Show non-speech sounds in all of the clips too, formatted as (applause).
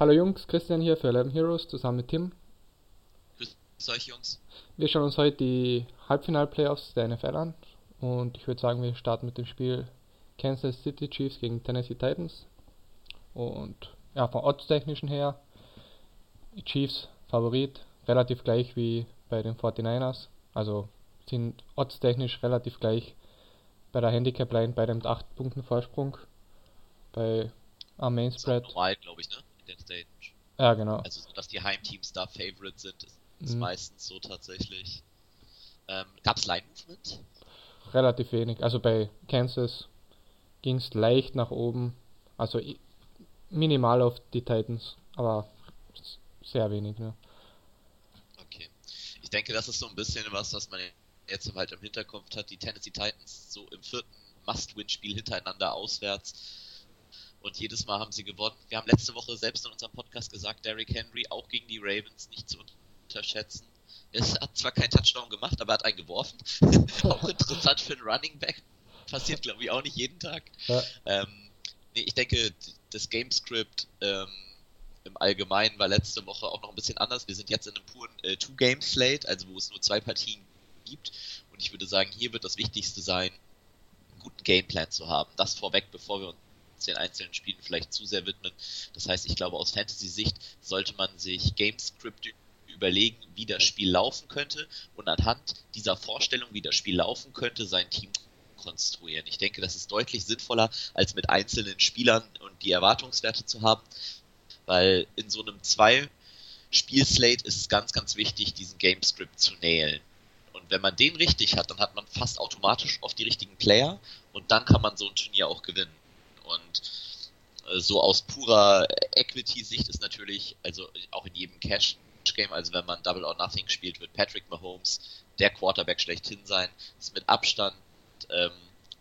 Hallo Jungs, Christian hier für 11 Heroes zusammen mit Tim. Grüß euch Jungs. Wir schauen uns heute die Halbfinal-Playoffs der NFL an und ich würde sagen, wir starten mit dem Spiel Kansas City Chiefs gegen Tennessee Titans. Und ja, von Odds-technischen her, Chiefs Favorit, relativ gleich wie bei den 49ers. Also sind Odds-technisch relativ gleich bei der Handicap-Line bei dem 8 Punkten Vorsprung. Bei am Main Spread. Normal, glaube ich, ne? Ja, genau. Also, dass die Heimteams da Favorite sind, ist, ist Mhm. meistens so tatsächlich. Ähm, gab's Line-Movement? Relativ wenig. Also bei Kansas ging es leicht nach oben. Also minimal auf die Titans, aber sehr wenig. Ne? Okay. Ich denke, das ist so ein bisschen was, was man jetzt halt im Hinterkopf hat. Die Tennessee Titans so im vierten Must-Win-Spiel hintereinander auswärts. Und jedes Mal haben sie gewonnen. Wir haben letzte Woche selbst in unserem Podcast gesagt, Derrick Henry auch gegen die Ravens nicht zu unterschätzen. Es hat zwar keinen Touchdown gemacht, aber er hat einen geworfen. (laughs) auch interessant für einen Running Back. Passiert, glaube ich, auch nicht jeden Tag. Ja, Ähm, nee, ich denke, das Gamescript ähm, im Allgemeinen war letzte Woche auch noch ein bisschen anders. Wir sind jetzt in einem puren äh, Two-Game-Slate, also wo es nur zwei Partien gibt. Und ich würde sagen, hier wird das Wichtigste sein, einen guten Gameplan zu haben. Das vorweg, bevor wir uns den einzelnen Spielen vielleicht zu sehr widmen. Das heißt, ich glaube, aus Fantasy-Sicht sollte man sich Gamescript überlegen, wie das Spiel laufen könnte und anhand dieser Vorstellung, wie das Spiel laufen könnte, sein Team konstruieren. Ich denke, das ist deutlich sinnvoller, als mit einzelnen Spielern und die Erwartungswerte zu haben, weil in so einem Zwei-Spiel-Slate ist es ganz, ganz wichtig, diesen Gamescript zu nailen. Und wenn man den richtig hat, dann hat man fast automatisch oft die richtigen Player und dann kann man so ein Turnier auch gewinnen. Und äh, so aus purer Equity-Sicht ist natürlich, also auch in jedem Cash-Game, also wenn man Double or Nothing spielt, wird Patrick Mahomes der Quarterback schlechthin sein. Ist mit Abstand ähm,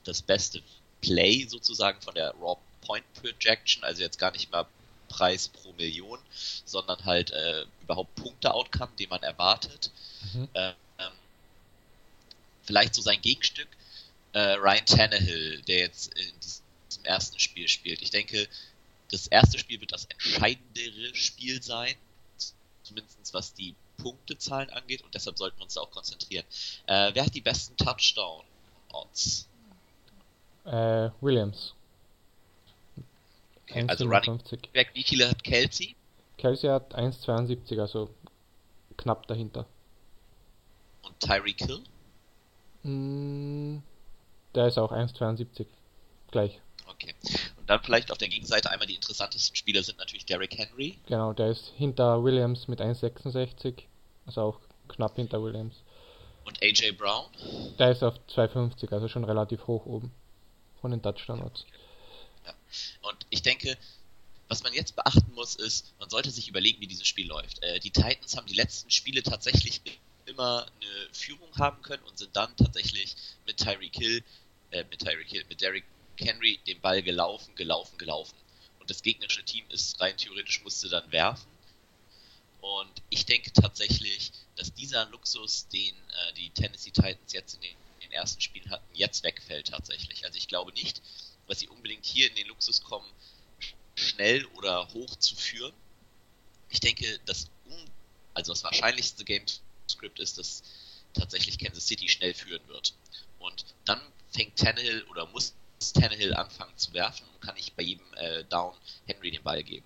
das beste Play sozusagen von der Raw Point Projection, also jetzt gar nicht mal Preis pro Million, sondern halt äh, überhaupt Punkte-Outcome, den man erwartet. mhm. Ähm, vielleicht so sein Gegenstück, äh, Ryan Tannehill, der jetzt in diesem ersten Spiel spielt. Ich denke, das erste Spiel wird das entscheidendere Spiel sein, zumindest was die Punktezahlen angeht und deshalb sollten wir uns da auch konzentrieren. Äh, wer hat die besten Touchdown-Odds? äh, Williams. Okay, also Running 1,55. Back, wie viele hat Kelsey? Kelsey hat 1,72, also knapp dahinter. Und Tyreek Hill? Mm, der ist auch 1,72. Gleich. Okay. Und dann vielleicht auf der Gegenseite einmal die interessantesten Spieler sind natürlich Derrick Henry. Genau, der ist hinter Williams mit 1,66. Also auch knapp hinter Williams. Und AJ Brown. Der ist auf 2,50, also schon relativ hoch oben. Von den Touchdown-Odds. Und ich denke, was man jetzt beachten muss, ist, man sollte sich überlegen, wie dieses Spiel läuft. Äh, die Titans haben die letzten Spiele tatsächlich immer eine Führung haben können und sind dann tatsächlich mit Tyreek Hill, äh, mit Tyreek Hill, mit Derrick Henry den Ball gelaufen, gelaufen, gelaufen. Und das gegnerische Team ist rein theoretisch musste dann werfen. Und ich denke tatsächlich, dass dieser Luxus, den äh, die Tennessee Titans jetzt in den, in den ersten Spielen hatten, jetzt wegfällt tatsächlich. Also ich glaube nicht, dass sie unbedingt hier in den Luxus kommen, schnell oder hoch zu führen. Ich denke, das also das wahrscheinlichste Game-Script ist, dass tatsächlich Kansas City schnell führen wird. Und dann fängt Tannehill oder muss Tannehill anfangen zu werfen und kann ich bei jedem äh, Down Henry den Ball geben.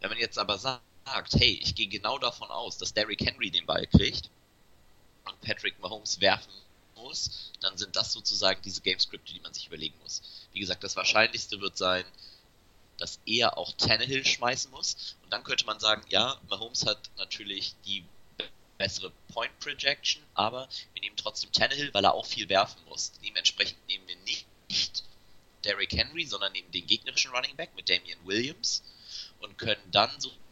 Wenn man jetzt aber sagt, hey, ich gehe genau davon aus, dass Derrick Henry den Ball kriegt und Patrick Mahomes werfen muss, dann sind das sozusagen diese Gamescripte, die man sich überlegen muss. Wie gesagt, das Wahrscheinlichste wird sein, dass er auch Tannehill schmeißen muss. Und dann könnte man sagen, ja, Mahomes hat natürlich die bessere Point Projection, aber wir nehmen trotzdem Tannehill, weil er auch viel werfen muss. Dementsprechend nehmen wir nicht Derrick Henry, sondern nehmen den gegnerischen Running Back mit Damian Williams und können dann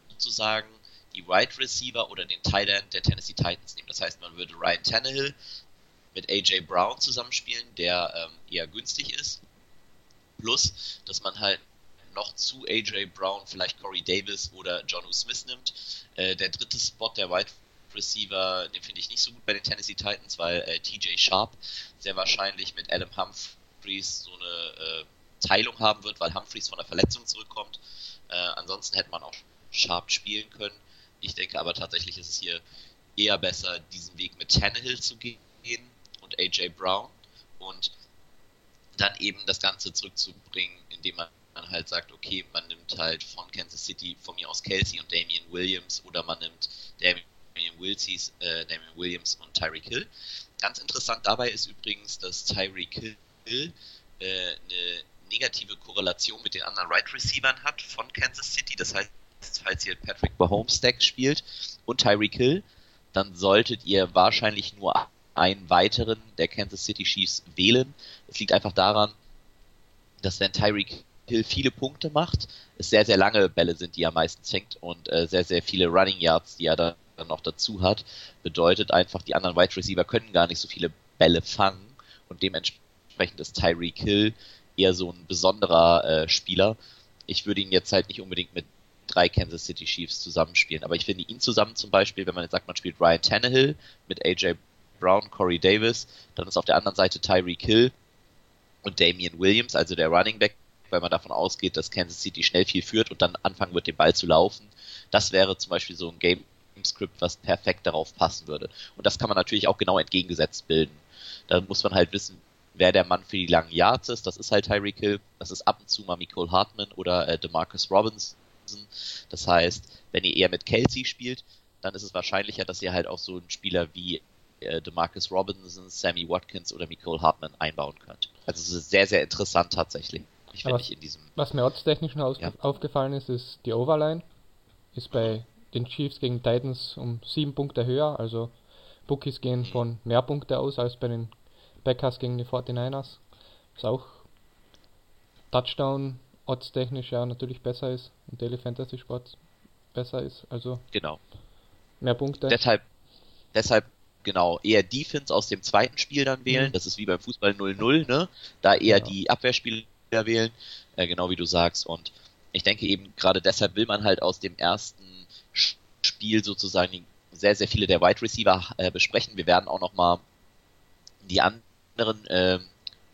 sozusagen die Wide Receiver oder den Tight End der Tennessee Titans nehmen. Das heißt, man würde Ryan Tannehill mit AJ Brown zusammenspielen, der ähm, eher günstig ist. Plus, dass man halt noch zu AJ Brown vielleicht Corey Davis oder John Smith nimmt. Äh, der dritte Spot der Wide Receiver, den finde ich nicht so gut bei den Tennessee Titans, weil äh, TJ Sharp sehr wahrscheinlich mit Adam Humphreys so eine äh, Teilung haben wird, weil Humphreys von der Verletzung zurückkommt. Äh, ansonsten hätte man auch sharp spielen können. Ich denke aber tatsächlich ist es hier eher besser, diesen Weg mit Tannehill zu gehen und AJ Brown und dann eben das Ganze zurückzubringen, indem man halt sagt, okay, man nimmt halt von Kansas City von mir aus Kelsey und Damian Williams oder man nimmt Damian Williams, äh, Damian Williams und Tyreek Hill. Ganz interessant dabei ist übrigens, dass Tyreek Hill äh, eine negative Korrelation mit den anderen Right Receivern hat von Kansas City. Das heißt, falls ihr Patrick Mahomes Stack spielt und Tyreek Hill, dann solltet ihr wahrscheinlich nur einen weiteren der Kansas City Chiefs wählen. Es liegt einfach daran, dass wenn Tyreek Hill viele Punkte macht, es sehr, sehr lange Bälle sind, die er meistens fängt und äh, sehr, sehr viele Running Yards, die er da dann noch dazu hat, bedeutet einfach, die anderen Wide Receiver können gar nicht so viele Bälle fangen und dementsprechend ist Tyreek Hill eher so ein besonderer äh, Spieler. Ich würde ihn jetzt halt nicht unbedingt mit drei Kansas City Chiefs zusammenspielen, aber ich finde ihn zusammen zum Beispiel, wenn man jetzt sagt, man spielt Ryan Tannehill mit AJ Brown, Corey Davis, dann ist auf der anderen Seite Tyreek Hill und Damian Williams, also der Running Back, weil man davon ausgeht, dass Kansas City schnell viel führt und dann anfangen wird, den Ball zu laufen. Das wäre zum Beispiel so ein Game Script, was perfekt darauf passen würde. Und das kann man natürlich auch genau entgegengesetzt bilden. Da muss man halt wissen, wer der Mann für die langen Yards ist. Das ist halt Tyreek Hill. Das ist ab und zu mal Nicole Hartman oder äh, DeMarcus Robinson. Das heißt, wenn ihr eher mit Kelsey spielt, dann ist es wahrscheinlicher, dass ihr halt auch so einen Spieler wie äh, DeMarcus Robinson, Sammy Watkins oder Nicole Hartman einbauen könnt. Also es ist sehr, sehr interessant tatsächlich. Ich was, in diesem was mir ortstechnisch noch ja. aufgefallen ist, ist die Overline. Ist bei den Chiefs gegen Titans um sieben Punkte höher. Also Bookies gehen von mehr Punkte aus als bei den Packers gegen die 49ers. Was auch Touchdown odds technisch ja natürlich besser ist und Daily Fantasy Sports besser ist. Also genau. mehr Punkte. Deshalb, deshalb genau eher Defense aus dem zweiten Spiel dann wählen. Mhm. Das ist wie beim Fußball 0-0, ne? Da eher ja. die Abwehrspieler wählen, äh, genau wie du sagst. Und ich denke eben gerade deshalb will man halt aus dem ersten Spiel sozusagen sehr, sehr viele der Wide Receiver äh, besprechen. Wir werden auch nochmal die anderen äh,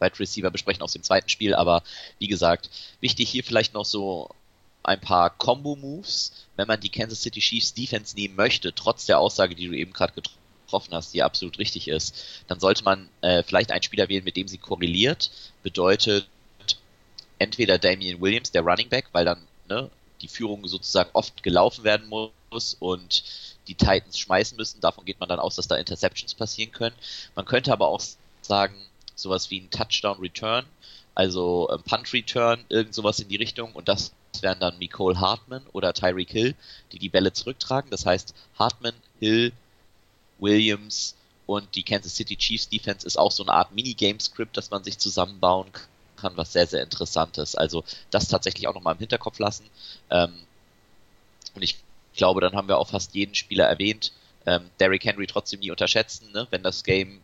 Wide Receiver besprechen aus dem zweiten Spiel, aber wie gesagt, wichtig hier vielleicht noch so ein paar Combo-Moves, wenn man die Kansas City Chiefs Defense nehmen möchte, trotz der Aussage, die du eben gerade getroffen hast, die absolut richtig ist, dann sollte man äh, vielleicht einen Spieler wählen, mit dem sie korreliert. Bedeutet entweder Damian Williams, der Running Back, weil dann ne, die Führung sozusagen oft gelaufen werden muss und die Titans schmeißen müssen. Davon geht man dann aus, dass da Interceptions passieren können. Man könnte aber auch sagen, sowas wie ein Touchdown Return, also ein Punt Return, irgend sowas in die Richtung und das wären dann Nicole Hartman oder Tyreek Hill, die die Bälle zurücktragen. Das heißt, Hartman, Hill, Williams und die Kansas City Chiefs Defense ist auch so eine Art Minigame-Script, das man sich zusammenbauen kann kann, was sehr, sehr interessant ist. Also das tatsächlich auch nochmal im Hinterkopf lassen. Ähm, und ich glaube, dann haben wir auch fast jeden Spieler erwähnt. Ähm, Derrick Henry trotzdem nie unterschätzen, ne? wenn das Game,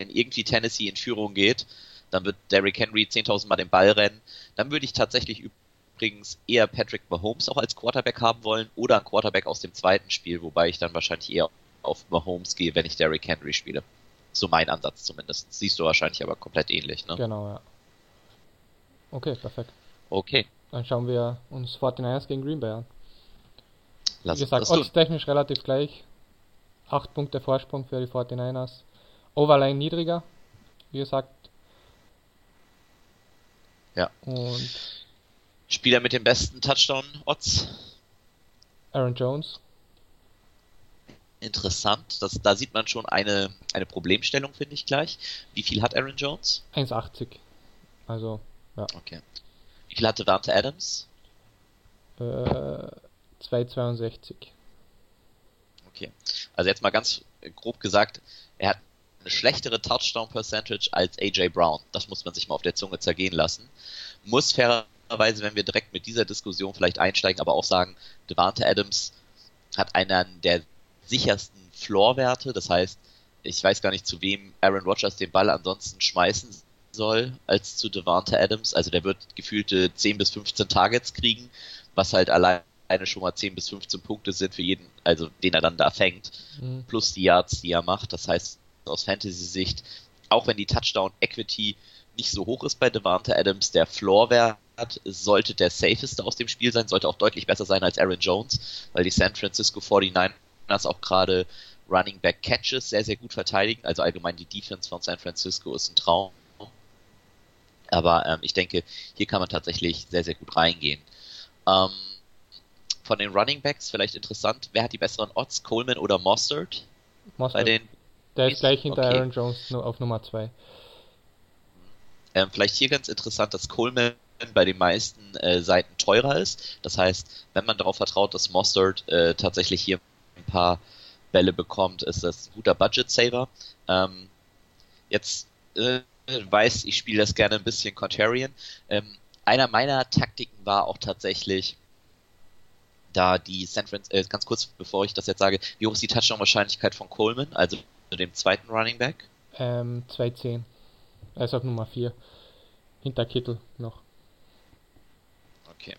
wenn irgendwie Tennessee in Führung geht, dann wird Derrick Henry 10.000 Mal den Ball rennen. Dann würde ich tatsächlich übrigens eher Patrick Mahomes auch als Quarterback haben wollen oder ein Quarterback aus dem zweiten Spiel, wobei ich dann wahrscheinlich eher auf Mahomes gehe, wenn ich Derrick Henry spiele. So mein Ansatz zumindest. Siehst du wahrscheinlich aber komplett ähnlich, ne? Genau, ja. Okay, perfekt. Okay. Dann schauen wir uns 49ers gegen Green Bay an. Lass Wie gesagt, oddstechnisch relativ gleich. 8 Punkte Vorsprung für die 49ers. Overline niedriger, wie gesagt. Ja. Und Spieler mit den besten Touchdown-Odds? Aaron Jones. Interessant. Das, da sieht man schon eine, eine Problemstellung, finde ich gleich. Wie viel hat Aaron Jones? 1,80. Also ja. Okay. Wie viel hatte Dante Adams? Äh, 2,62. Okay. Also jetzt mal ganz grob gesagt, er hat eine schlechtere Touchdown-Percentage als AJ Brown. Das muss man sich mal auf der Zunge zergehen lassen. Muss fairerweise, wenn wir direkt mit dieser Diskussion vielleicht einsteigen, aber auch sagen, Devante Adams hat einen der sichersten Floor-Werte. Das heißt, ich weiß gar nicht, zu wem Aaron Rodgers den Ball ansonsten schmeißen soll als zu Devante Adams. Also der wird gefühlte 10 bis 15 Targets kriegen, was halt alleine schon mal 10 bis 15 Punkte sind für jeden, also den er dann da fängt, mhm. plus die Yards, die er macht. Das heißt, aus Fantasy-Sicht, auch wenn die Touchdown-Equity nicht so hoch ist bei Devante Adams, der Floor-Wert sollte der safeste aus dem Spiel sein, sollte auch deutlich besser sein als Aaron Jones, weil die San Francisco 49ers auch gerade Running Back Catches sehr, sehr gut verteidigen. Also allgemein die Defense von San Francisco ist ein Traum. Aber ähm, ich denke, hier kann man tatsächlich sehr, sehr gut reingehen. Ähm, von den Running Backs vielleicht interessant, wer hat die besseren Odds, Coleman oder Mostert? Mostert. Bei den Der ist gleich hinter okay. Aaron Jones auf Nummer 2. Ähm, vielleicht hier ganz interessant, dass Coleman bei den meisten äh, Seiten teurer ist. Das heißt, wenn man darauf vertraut, dass Mostert äh, tatsächlich hier ein paar Bälle bekommt, ist das ein guter Budget-Saver. Ähm, jetzt äh, weiß, ich spiele das gerne ein bisschen Contrarian. Ähm, einer meiner Taktiken war auch tatsächlich, da die San Francisco, äh, ganz kurz bevor ich das jetzt sage, wie hoch ist die Touchdown-Wahrscheinlichkeit von Coleman, also dem zweiten Running Back? Ähm, 2-10. Er ist auf Nummer 4. Hinter Kittel noch. Okay.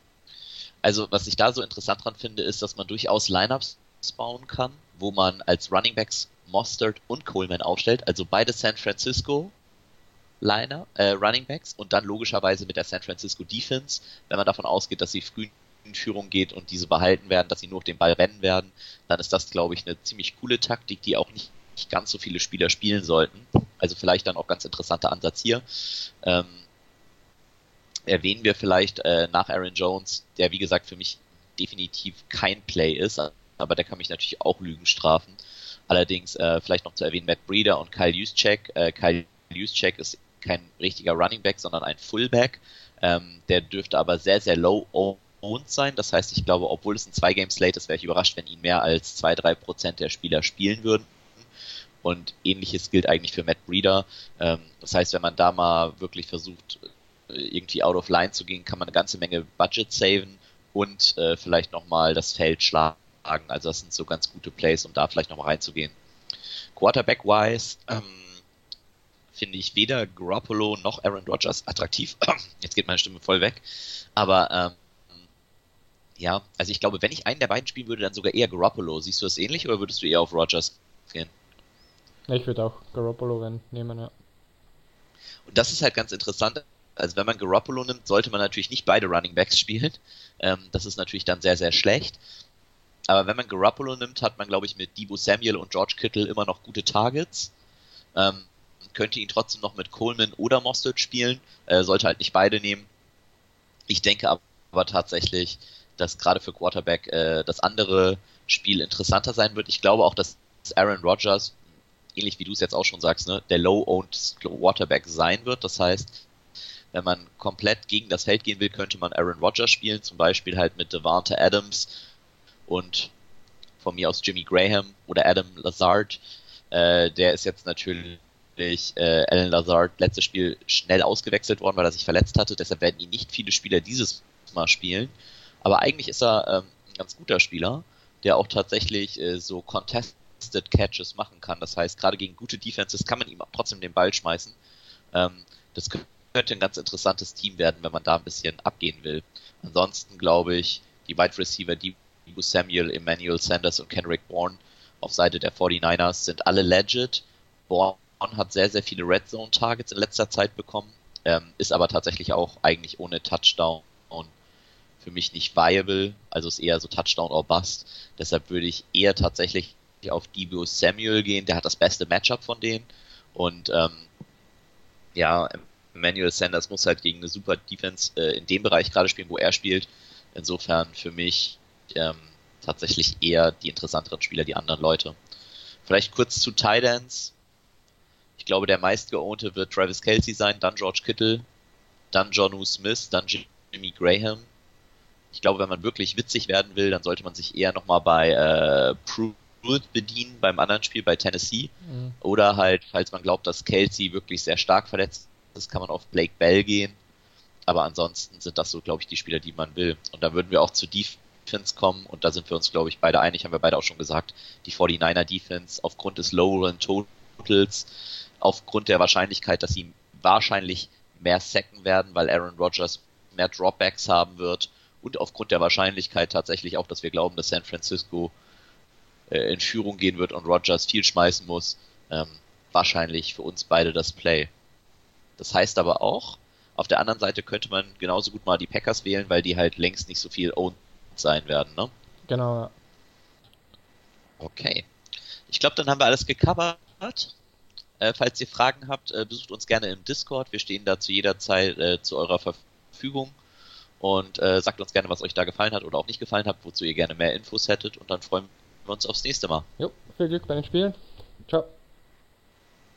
Also, was ich da so interessant dran finde, ist, dass man durchaus Lineups bauen kann, wo man als Running Backs Mostert und Coleman aufstellt, also beide San Francisco Liner, äh, Running Backs und dann logischerweise mit der San Francisco Defense, wenn man davon ausgeht, dass sie früh in Führung geht und diese behalten werden, dass sie nur auf den Ball rennen werden, dann ist das, glaube ich, eine ziemlich coole Taktik, die auch nicht, nicht ganz so viele Spieler spielen sollten. Also vielleicht dann auch ganz interessanter Ansatz hier. Ähm, erwähnen wir vielleicht äh, nach Aaron Jones, der wie gesagt für mich definitiv kein Play ist, aber der kann mich natürlich auch Lügen strafen. Allerdings äh, vielleicht noch zu erwähnen Matt Breeder und Kyle Juszczyk. Äh, Kyle Juszczyk ist kein richtiger Running Back, sondern ein Fullback. Ähm, der dürfte aber sehr, sehr low owned sein. Das heißt, ich glaube, obwohl es ein Zwei-Game-Slate ist, wäre ich überrascht, wenn ihn mehr als 2-3% der Spieler spielen würden. Und ähnliches gilt eigentlich für Matt Breeder. Ähm, das heißt, wenn man da mal wirklich versucht, äh, irgendwie out of line zu gehen, kann man eine ganze Menge Budget saven und äh, vielleicht nochmal das Feld schlagen. Also das sind so ganz gute Plays, um da vielleicht nochmal reinzugehen. Quarterback-wise ähm, finde ich weder Garoppolo noch Aaron Rodgers attraktiv. (clears throat) Jetzt geht meine Stimme voll weg. Aber ähm, ja, also ich glaube, wenn ich einen der beiden spielen würde, dann sogar eher Garoppolo. Siehst du das ähnlich oder würdest du eher auf Rodgers gehen? Ich würde auch Garoppolo nehmen, ja. Und das ist halt ganz interessant. Also wenn man Garoppolo nimmt, sollte man natürlich nicht beide Running Backs spielen. Ähm, das ist natürlich dann sehr, sehr schlecht. Aber wenn man Garoppolo nimmt, hat man, glaube ich, mit Debo Samuel und George Kittle immer noch gute Targets. Ähm, könnte ihn trotzdem noch mit Coleman oder Mostert spielen. Äh, sollte halt nicht beide nehmen. Ich denke aber tatsächlich, dass gerade für Quarterback äh, das andere Spiel interessanter sein wird. Ich glaube auch, dass Aaron Rodgers ähnlich wie du es jetzt auch schon sagst, ne, der Low-Owned Quarterback sein wird. Das heißt, wenn man komplett gegen das Feld gehen will, könnte man Aaron Rodgers spielen, zum Beispiel halt mit Devante Adams und von mir aus Jimmy Graham oder Adam Lazard. Äh, der ist jetzt natürlich äh, Alan Lazard letztes Spiel schnell ausgewechselt worden, weil er sich verletzt hatte. Deshalb werden ihn nicht viele Spieler dieses Mal spielen. Aber eigentlich ist er ähm, ein ganz guter Spieler, der auch tatsächlich äh, so Contest Contested Catches machen kann. Das heißt, gerade gegen gute Defenses kann man ihm trotzdem den Ball schmeißen. Ähm, das könnte ein ganz interessantes Team werden, wenn man da ein bisschen abgehen will. Ansonsten glaube ich, die Wide Receiver, die Samuel, Emmanuel Sanders und Kendrick Bourne auf Seite der 49ers sind alle legit. Bourne hat sehr, sehr viele Red Zone Targets in letzter Zeit bekommen, ähm, ist aber tatsächlich auch eigentlich ohne Touchdown für mich nicht viable, also ist eher so Touchdown or Bust. Deshalb würde ich eher tatsächlich auf Debo Samuel gehen, der hat das beste Matchup von denen. Und ähm, ja, Emmanuel Sanders muss halt gegen eine super Defense äh, in dem Bereich gerade spielen, wo er spielt. Insofern für mich ähm, tatsächlich eher die interessanteren Spieler, die anderen Leute. Vielleicht kurz zu Titans. Ich glaube, der meistgeohnte wird Travis Kelsey sein, dann George Kittle, dann John Smith, dann Jimmy Graham. Ich glaube, wenn man wirklich witzig werden will, dann sollte man sich eher nochmal bei äh, Pru Gould bedienen beim anderen Spiel bei Tennessee. Mhm. Oder halt, falls man glaubt, dass Kelsey wirklich sehr stark verletzt ist, kann man auf Blake Bell gehen. Aber ansonsten sind das so, glaube ich, die Spieler, die man will. Und da würden wir auch zu Defense kommen. Und da sind wir uns, glaube ich, beide einig, haben wir beide auch schon gesagt. Die 49er Defense aufgrund des Low Totals, aufgrund der Wahrscheinlichkeit, dass sie wahrscheinlich mehr sacken werden, weil Aaron Rodgers mehr Dropbacks haben wird. Und aufgrund der Wahrscheinlichkeit tatsächlich auch, dass wir glauben, dass San Francisco äh, in Führung gehen wird und Rogers viel schmeißen muss, ähm, wahrscheinlich für uns beide das Play. Das heißt aber auch, Auf der anderen Seite könnte man genauso gut mal die Packers wählen, weil die halt längst nicht so viel owned sein werden, ne? Genau. Okay. Ich glaube, dann haben wir alles gecovert. Äh, falls ihr Fragen habt, äh, besucht uns gerne im Discord. Wir stehen da zu jeder Zeit äh, zu eurer Verfügung. Und äh, sagt uns gerne, was euch da gefallen hat oder auch nicht gefallen hat, wozu ihr gerne mehr Infos hättet. Und dann freuen wir uns aufs nächste Mal. Jo, viel Glück bei den Spielen. Ciao.